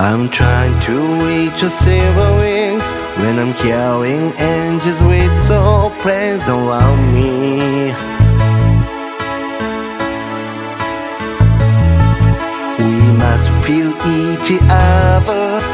I'm trying to reach your silver wings when I'm hearing angels whistle praise around me. We must feel each other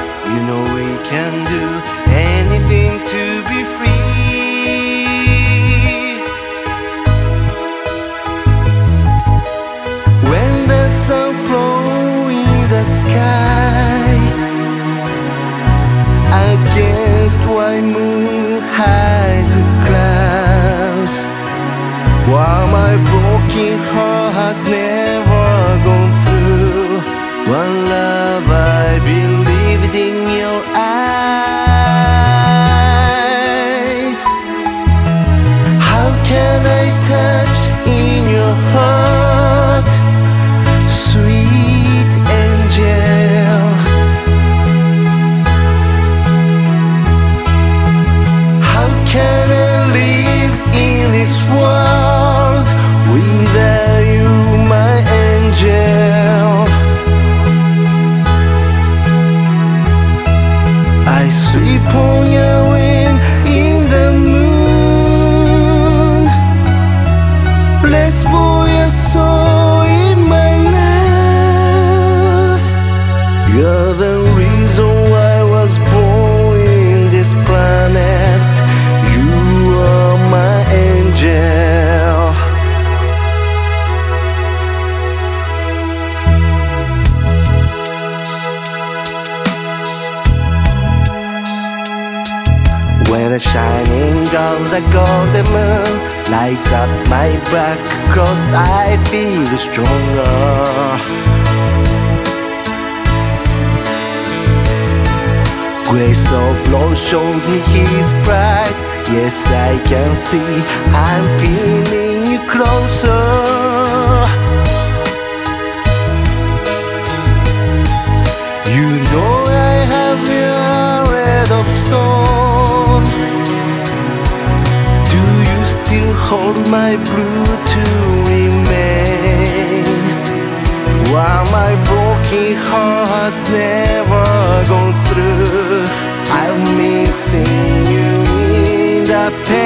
can I touch in your heart, sweet angel? How can I live in this world without you, my angel? I sleep on your on the golden moon. Lights up my back cause I feel stronger. Grace of Lord showed me his pride. Yes, I can see I'm feeling you closer. hold my blue to remain. While my broken heart's never gone through I'm missing you in the pain.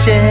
谢。